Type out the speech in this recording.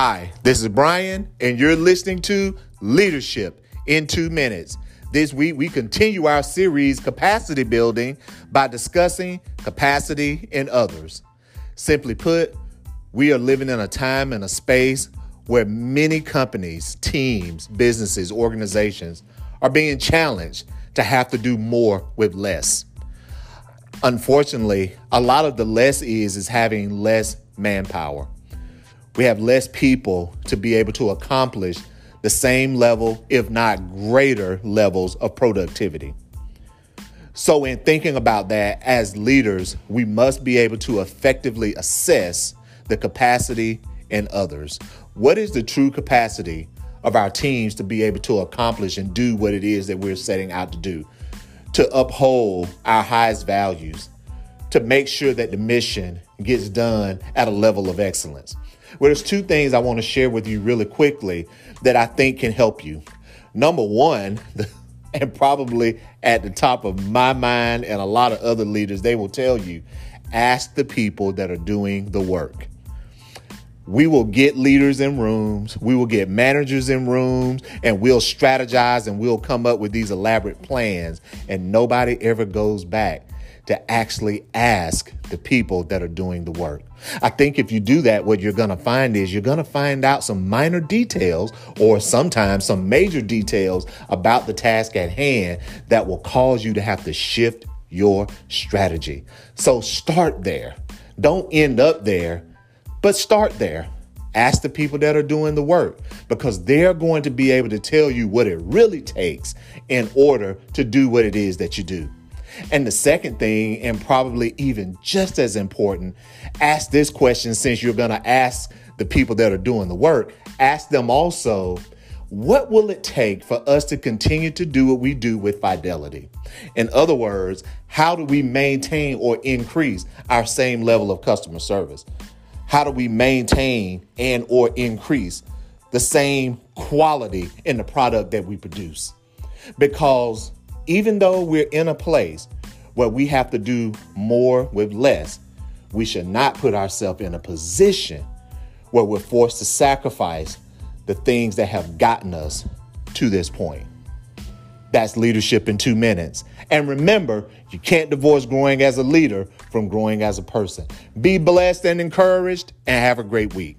Hi, this is Brian, and you're listening to Leadership in Two Minutes. This week, we continue our series, Capacity Building, by discussing capacity in others. Simply put, we are living in a time and a space where many companies, teams, businesses, organizations are being challenged to have to do more with less. Unfortunately, a lot of the less is is having less manpower we have less people to be able to accomplish the same level, if not greater levels of productivity. So, in thinking about that as leaders, we must be able to effectively assess the capacity in others. What is the true capacity of our teams to be able to accomplish and do what it is that we're setting out to do? To uphold our highest values, to make sure that the mission gets done at a level of excellence. Well, there's two things I want to share with you really quickly that I think can help you. Number one, and probably at the top of my mind and a lot of other leaders, they will tell you ask the people that are doing the work. We will get leaders in rooms, we will get managers in rooms, and we'll strategize and we'll come up with these elaborate plans, and nobody ever goes back to actually ask the people that are doing the work. I think if you do that, what you're going to find is you're going to find out some minor details or sometimes some major details about the task at hand that will cause you to have to shift your strategy. So start there. Don't end up there, but start there. Ask the people that are doing the work because they're going to be able to tell you what it really takes in order to do what it is that you do. And the second thing, and probably even just as important, ask this question since you're going to ask the people that are doing the work, ask them also, what will it take for us to continue to do what we do with fidelity? In other words, how do we maintain or increase our same level of customer service? How do we maintain and or increase the same quality in the product that we produce? Because even though we're in a place where we have to do more with less, we should not put ourselves in a position where we're forced to sacrifice the things that have gotten us to this point. That's leadership in two minutes. And remember, you can't divorce growing as a leader from growing as a person. Be blessed and encouraged, and have a great week.